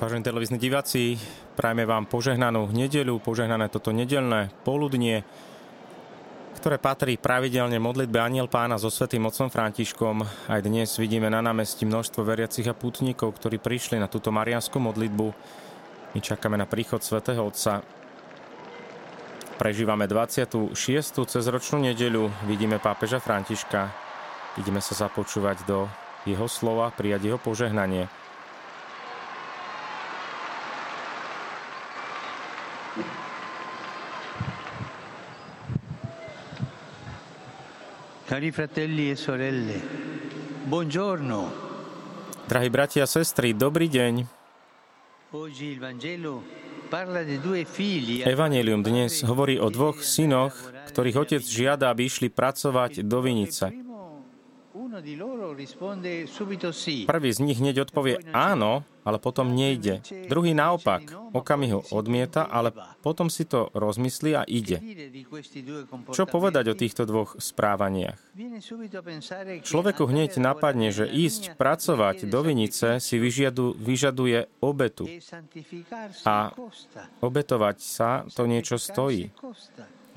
Vážení televízni diváci, prajme vám požehnanú nedeľu, požehnané toto nedelné poludnie, ktoré patrí pravidelne modlitbe Aniel Pána so Svetým Otcom Františkom. Aj dnes vidíme na námestí množstvo veriacich a pútnikov, ktorí prišli na túto marianskú modlitbu. My čakáme na príchod Svetého Otca. Prežívame 26. cezročnú nedeľu, vidíme pápeža Františka, ideme sa započúvať do jeho slova, prijať jeho požehnanie – Cari fratelli e sorelle, buongiorno. Drahí bratia a sestry, dobrý deň. Evangelium dnes hovorí o dvoch synoch, ktorých otec žiada, aby išli pracovať do vinice. Prvý z nich hneď odpovie áno, ale potom nejde. Druhý naopak, okamihu odmieta, ale potom si to rozmyslí a ide. Čo povedať o týchto dvoch správaniach? Človeku hneď napadne, že ísť pracovať do vinice si vyžiadu, vyžaduje obetu. A obetovať sa to niečo stojí.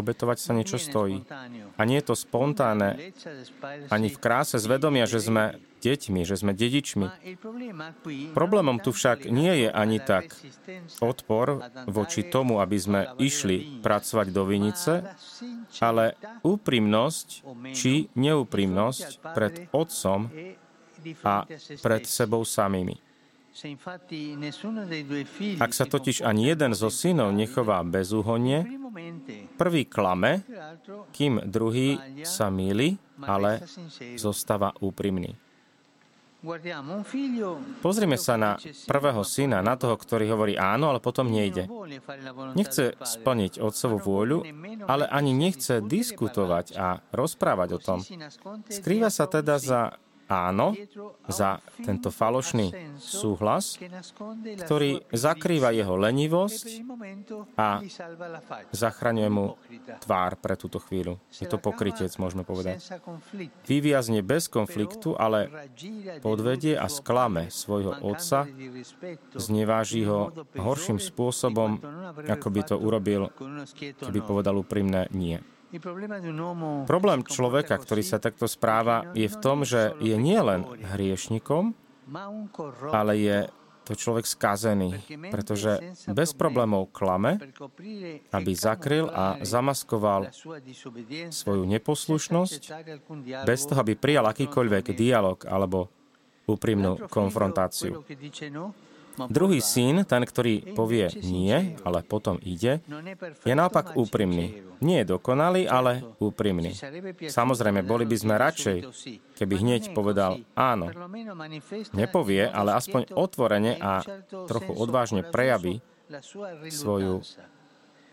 Obetovať sa niečo stojí. A nie je to spontánne ani v kráse zvedomia, že sme deťmi, že sme dedičmi. Problémom tu však nie je ani tak odpor voči tomu, aby sme išli pracovať do vinice, ale úprimnosť či neúprimnosť pred Otcom a pred sebou samými. Ak sa totiž ani jeden zo synov nechová bezúhonne, prvý klame, kým druhý sa míli, ale zostáva úprimný. Pozrime sa na prvého syna, na toho, ktorý hovorí áno, ale potom nejde. Nechce splniť otcovú vôľu, ale ani nechce diskutovať a rozprávať o tom. Skrýva sa teda za áno za tento falošný súhlas, ktorý zakrýva jeho lenivosť a zachraňuje mu tvár pre túto chvíľu. Je to pokrytec, môžeme povedať. Vyviazne bez konfliktu, ale podvedie a sklame svojho otca, zneváži ho horším spôsobom, ako by to urobil, keby povedal úprimné nie. Problém človeka, ktorý sa takto správa, je v tom, že je nielen hriešnikom, ale je to človek skazený, pretože bez problémov klame, aby zakryl a zamaskoval svoju neposlušnosť, bez toho, aby prijal akýkoľvek dialog alebo úprimnú konfrontáciu. Druhý syn, ten, ktorý povie nie, ale potom ide, je naopak úprimný. Nie je dokonalý, ale úprimný. Samozrejme, boli by sme radšej, keby hneď povedal áno. Nepovie, ale aspoň otvorene a trochu odvážne prejaví svoju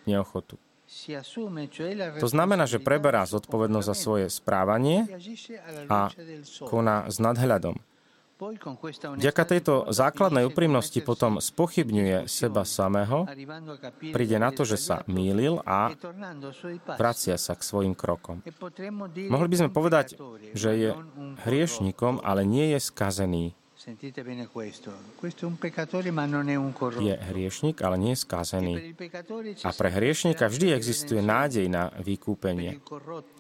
neochotu. To znamená, že preberá zodpovednosť za svoje správanie a koná s nadhľadom. Vďaka tejto základnej úprimnosti potom spochybňuje seba samého, príde na to, že sa mýlil a vracia sa k svojim krokom. Mohli by sme povedať, že je hriešnikom, ale nie je skazený. Je hriešnik, ale nie je skazený. A pre hriešnika vždy existuje nádej na vykúpenie.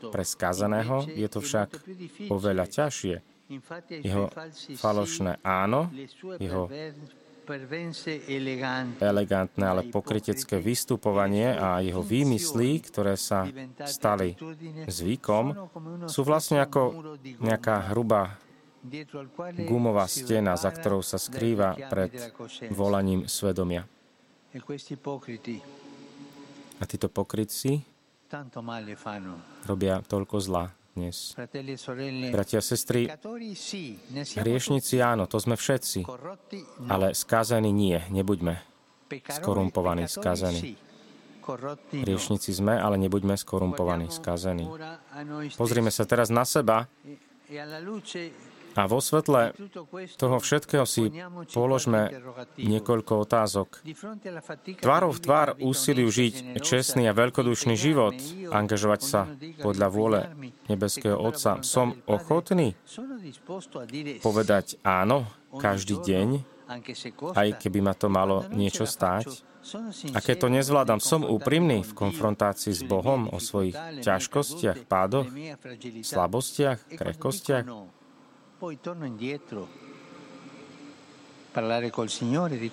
Pre skazeného je to však oveľa ťažšie jeho falošné áno, jeho elegantné, ale pokrytecké vystupovanie a jeho výmysly, ktoré sa stali zvykom, sú vlastne ako nejaká hrubá gumová stena, za ktorou sa skrýva pred volaním svedomia. A títo pokrytci robia toľko zla dnes. E Bratia a sestry, hriešnici áno, to sme všetci, no. ale skázaní nie, nebuďme skorumpovaní, skázaní. Hriešnici sme, ale nebuďme skorumpovaní, skázaní. Pozrime sa teraz na seba e, e a vo svetle toho všetkého si položme niekoľko otázok. Tvárov v tvár úsiliu žiť čestný a veľkodušný život, angažovať sa podľa vôle nebeského Otca, som ochotný povedať áno každý deň aj keby ma to malo niečo stáť. A keď to nezvládam, som úprimný v konfrontácii s Bohom o svojich ťažkostiach, pádoch, slabostiach, krehkostiach.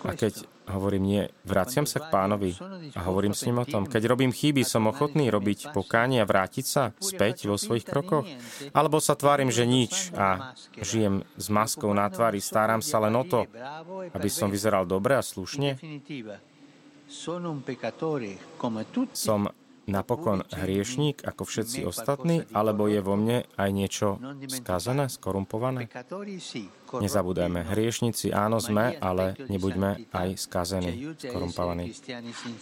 A keď hovorím nie, vraciam sa k pánovi a hovorím s ním o tom. Keď robím chyby, som ochotný robiť pokánie a vrátiť sa späť vo svojich krokoch? Alebo sa tvárim, že nič a žijem s maskou na tvári, starám sa len o to, aby som vyzeral dobre a slušne? Som napokon hriešník ako všetci ostatní, alebo je vo mne aj niečo skazené, skorumpované? Nezabúdajme, hriešníci áno sme, ale nebuďme aj skazení, skorumpovaní.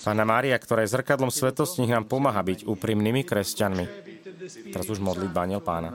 Pána Mária, ktorá je zrkadlom svetosti, nám pomáha byť úprimnými kresťanmi. Teraz už modlitba aniel pána.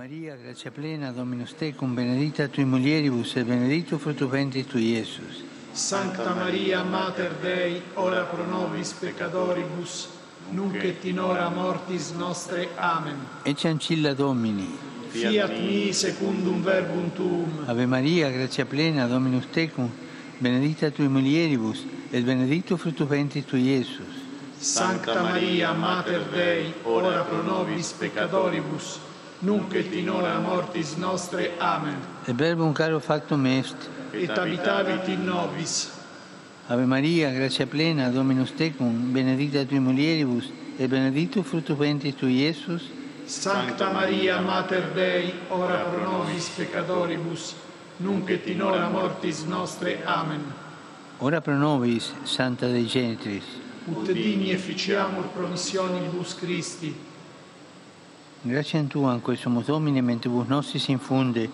Sancta Maria, Mater Dei, ora pro nobis peccatoribus, nunc et in hora mortis nostre. Amen. Ecce ancilla Domini. Fiat mi secundum verbum tuum. Ave Maria, gratia plena, Dominus tecum, benedicta tui mulieribus, et benedictus fructus ventris tui, Iesus. Sancta Maria, Mater Dei, ora pro nobis peccatoribus, nunc et in hora mortis nostre. Amen. Et verbum caro factum est, et habitavit in nobis, Ave Maria, grazia plena, Dominus tecum, benedicta tui mulieribus, et benedictus fructus ventris tui, Iesus. Sancta Maria, Mater Dei, ora pro nobis peccatoribus, nunc et in hora mortis nostre. Amen. Ora pro nobis, Santa Dei Genitris. Ut digni efficiamur promissionibus Christi. Grazie a Tua, in questo Domine, mentibus nostris infunde,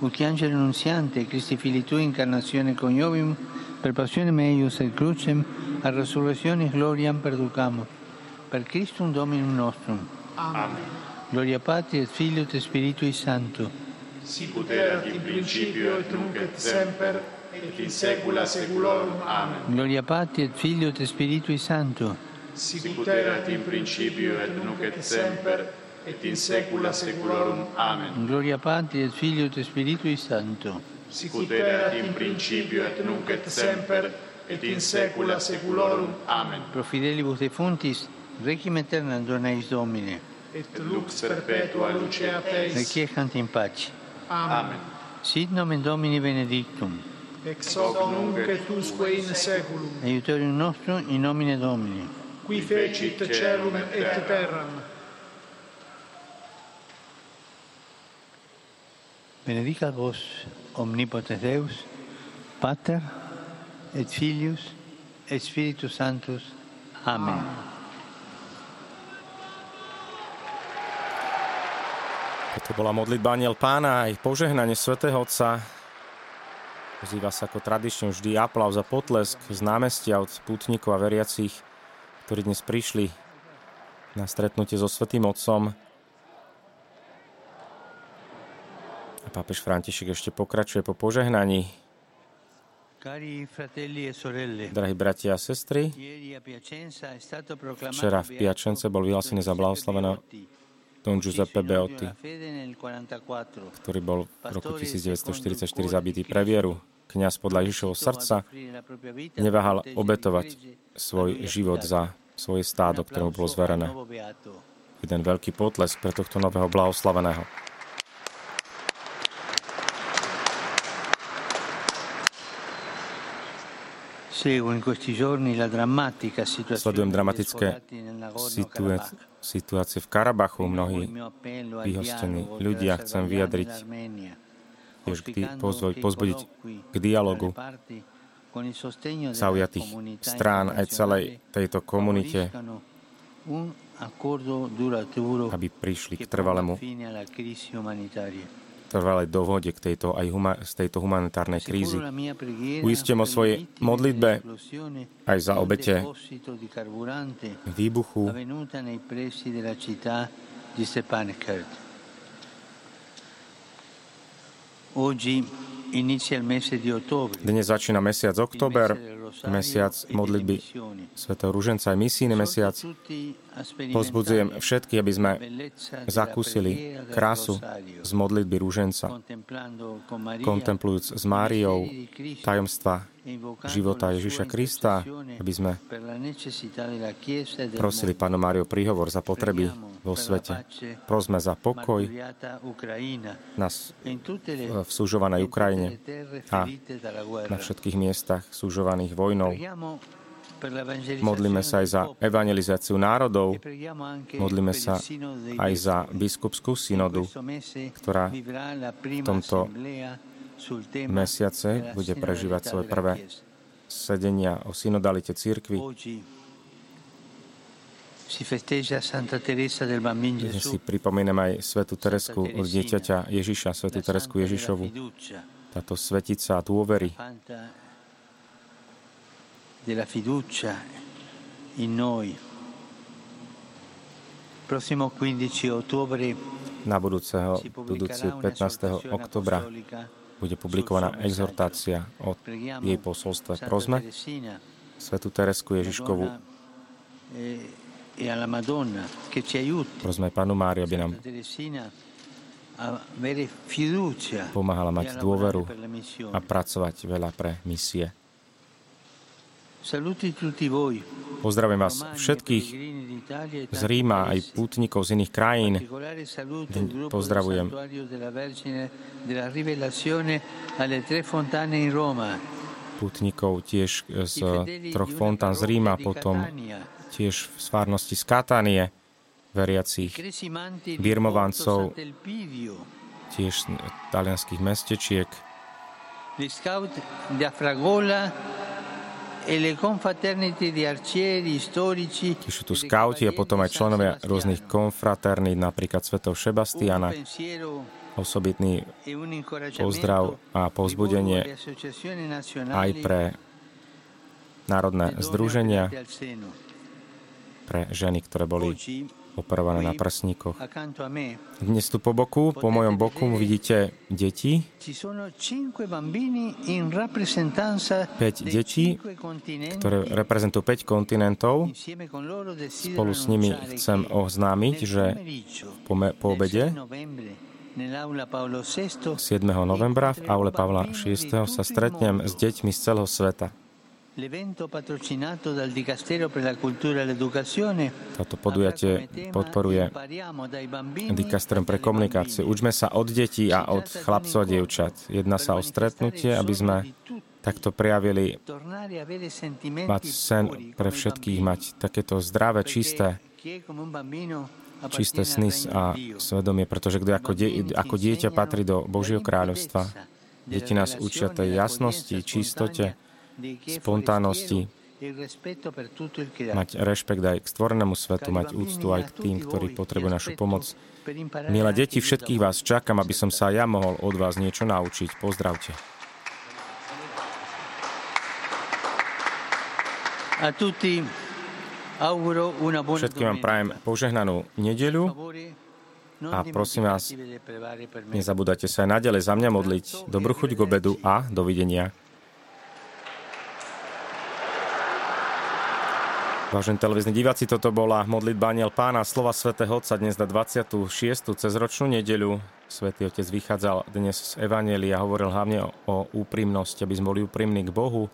ut angelo nunziante, Christi Fili Tui, incarnazione coniovim, per passione meius et crucem, a resurrectionis gloriam perducamur. Per Christum Dominum nostrum. Amen. Gloria Patri et Filio et Spiritui Sancto. Sicut erat in principio et nunc et semper et in saecula saeculorum. Amen. Gloria Patri et Filio et Spiritui Sancto. Sicut erat in principio et nunc et semper et in saecula saeculorum. Amen. Gloria Patri et Filio et Spiritui Sancto. Sicut erat in principio et nunc et semper et in saecula saeculorum. Amen. Pro fidelibus defuntis, requiem aeternam dona eis Domine. Et lux perpetua lucea Teis. Requiescant in pace. Amen. Sit nomen Domini benedictum. Ex hoc nunc et usque in saeculum. Aiutorium nostrum in nomine Domini. Qui fecit celum et terram. Benedicat vos omnipotens Deus, Pater et Filius et Spiritus Sanctus. Amen. Toto bola modlitba aniel pána aj požehnanie svätého Otca. Pozýva sa ako tradične vždy aplauz a potlesk z námestia od pútnikov a veriacich, ktorí dnes prišli na stretnutie so Svetým Otcom. Pápež František ešte pokračuje po požehnaní. E Drahí bratia a sestry, včera v Piačence bol vyhlásený za blahoslaveného Don Giuseppe Beotti, fede nel 44. ktorý bol v roku 1944 zabitý pre vieru. Kňaz podľa Ježišovho srdca neváhal obetovať svoj život za svoje stádo, ktorému bolo zverené. Jeden veľký potlesk pre tohto nového blahoslaveného. Sledujem dramatické situácie v Karabachu. Mnohí vyhostení ľudia chcem vyjadriť tiež pozbudiť k dialogu zaujatých strán aj celej tejto komunite, aby prišli k trvalému, trvalej dohode k tejto, aj huma, z tejto humanitárnej krízy. Uistím o svojej modlitbe aj za un obete výbuchu. Dnes začína mesiac október, mesiac e modlitby svätého Ruženca aj misijný mesiac. Pozbudzujem všetkých, aby sme zakúsili krásu z modlitby Rúženca, kontemplujúc s Máriou tajomstva života Ježiša Krista, aby sme prosili Pánu Mário príhovor za potreby vo svete. Prosme za pokoj na, v súžovanej Ukrajine a na všetkých miestach súžovaných vojnou. Modlíme sa aj za evangelizáciu národov, modlíme sa aj za biskupskú synodu, ktorá v tomto mesiace bude prežívať svoje prvé sedenia o synodalite církvy. Dnes si pripomínam aj svetu Teresku od dieťaťa Ježiša, svetu Teresku Ježišovu. Táto svetica dôvery, della fiducia in noi. Prossimo 15 ottobre na budúceho, budúci 15. oktobra bude publikovaná exhortácia o jej posolstve. Prosme Svetu Teresku Ježiškovu Prosme Panu Máriu, aby nám pomáhala mať dôveru a pracovať veľa pre misie. Pozdravujem vás všetkých z Ríma, aj pútnikov z iných krajín. Pozdravujem. Pútnikov tiež z troch fontán z Ríma, potom tiež z fárnosti z Katánie, veriacich birmovancov, tiež talianských mestečiek. E sú tu skauti a potom aj členovia rôznych konfraternít, napríklad svetov Šebastiana. Osobitný e pozdrav a povzbudenie aj pre národné združenia, pre ženy, ktoré boli operované na prsníkoch. Dnes tu po boku, po mojom boku vidíte deti. 5 detí, ktoré reprezentujú 5 kontinentov. Spolu s nimi chcem oznámiť, že po, me, po obede 7. novembra v aule Pavla VI. sa stretnem s deťmi z celého sveta. Toto podujatie podporuje Dikasterom pre komunikáciu. Učme sa od detí a od chlapcov a dievčat. Jedná sa o stretnutie, aby sme takto prejavili mať sen pre všetkých, mať takéto zdravé, čisté, čisté sny a svedomie, pretože kto ako, die, ako dieťa patrí do Božieho kráľovstva. Deti nás učia tej jasnosti, čistote, spontánnosti, mať rešpekt aj k stvorenému svetu, mať úctu aj k tým, ktorí potrebujú našu pomoc. Milé deti, všetkých vás čakám, aby som sa ja mohol od vás niečo naučiť. Pozdravte. Všetkým vám prajem požehnanú nedeľu a prosím vás, nezabúdajte sa aj naďalej za mňa modliť. Dobrú chuť k obedu a dovidenia. Vážení televízni diváci, toto bola modlitba Aniel Pána, slova svätého Otca dnes na 26. cezročnú nedeľu. Svetý Otec vychádzal dnes z Evanielia a hovoril hlavne o úprimnosti, aby sme boli úprimní k Bohu,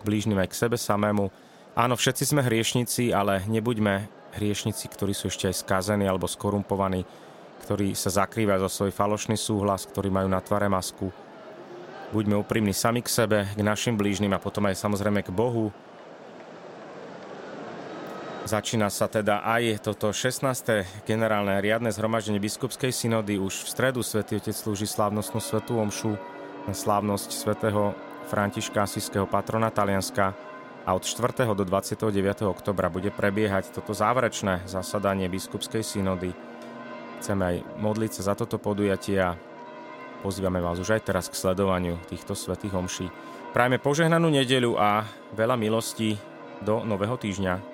k blížnym aj k sebe samému. Áno, všetci sme hriešnici, ale nebuďme hriešnici, ktorí sú ešte aj skázení alebo skorumpovaní, ktorí sa zakrývajú za svoj falošný súhlas, ktorí majú na tvare masku. Buďme úprimní sami k sebe, k našim blížnym a potom aj samozrejme k Bohu, Začína sa teda aj toto 16. generálne riadne zhromaždenie biskupskej synody. Už v stredu svätý Otec slúži slávnostnú svetú omšu na slávnosť svätého Františka Asijského patrona Talianska a od 4. do 29. oktobra bude prebiehať toto záverečné zasadanie biskupskej synody. Chceme aj modliť sa za toto podujatie a pozývame vás už aj teraz k sledovaniu týchto svetých omší. Prajme požehnanú nedeľu a veľa milostí do nového týždňa.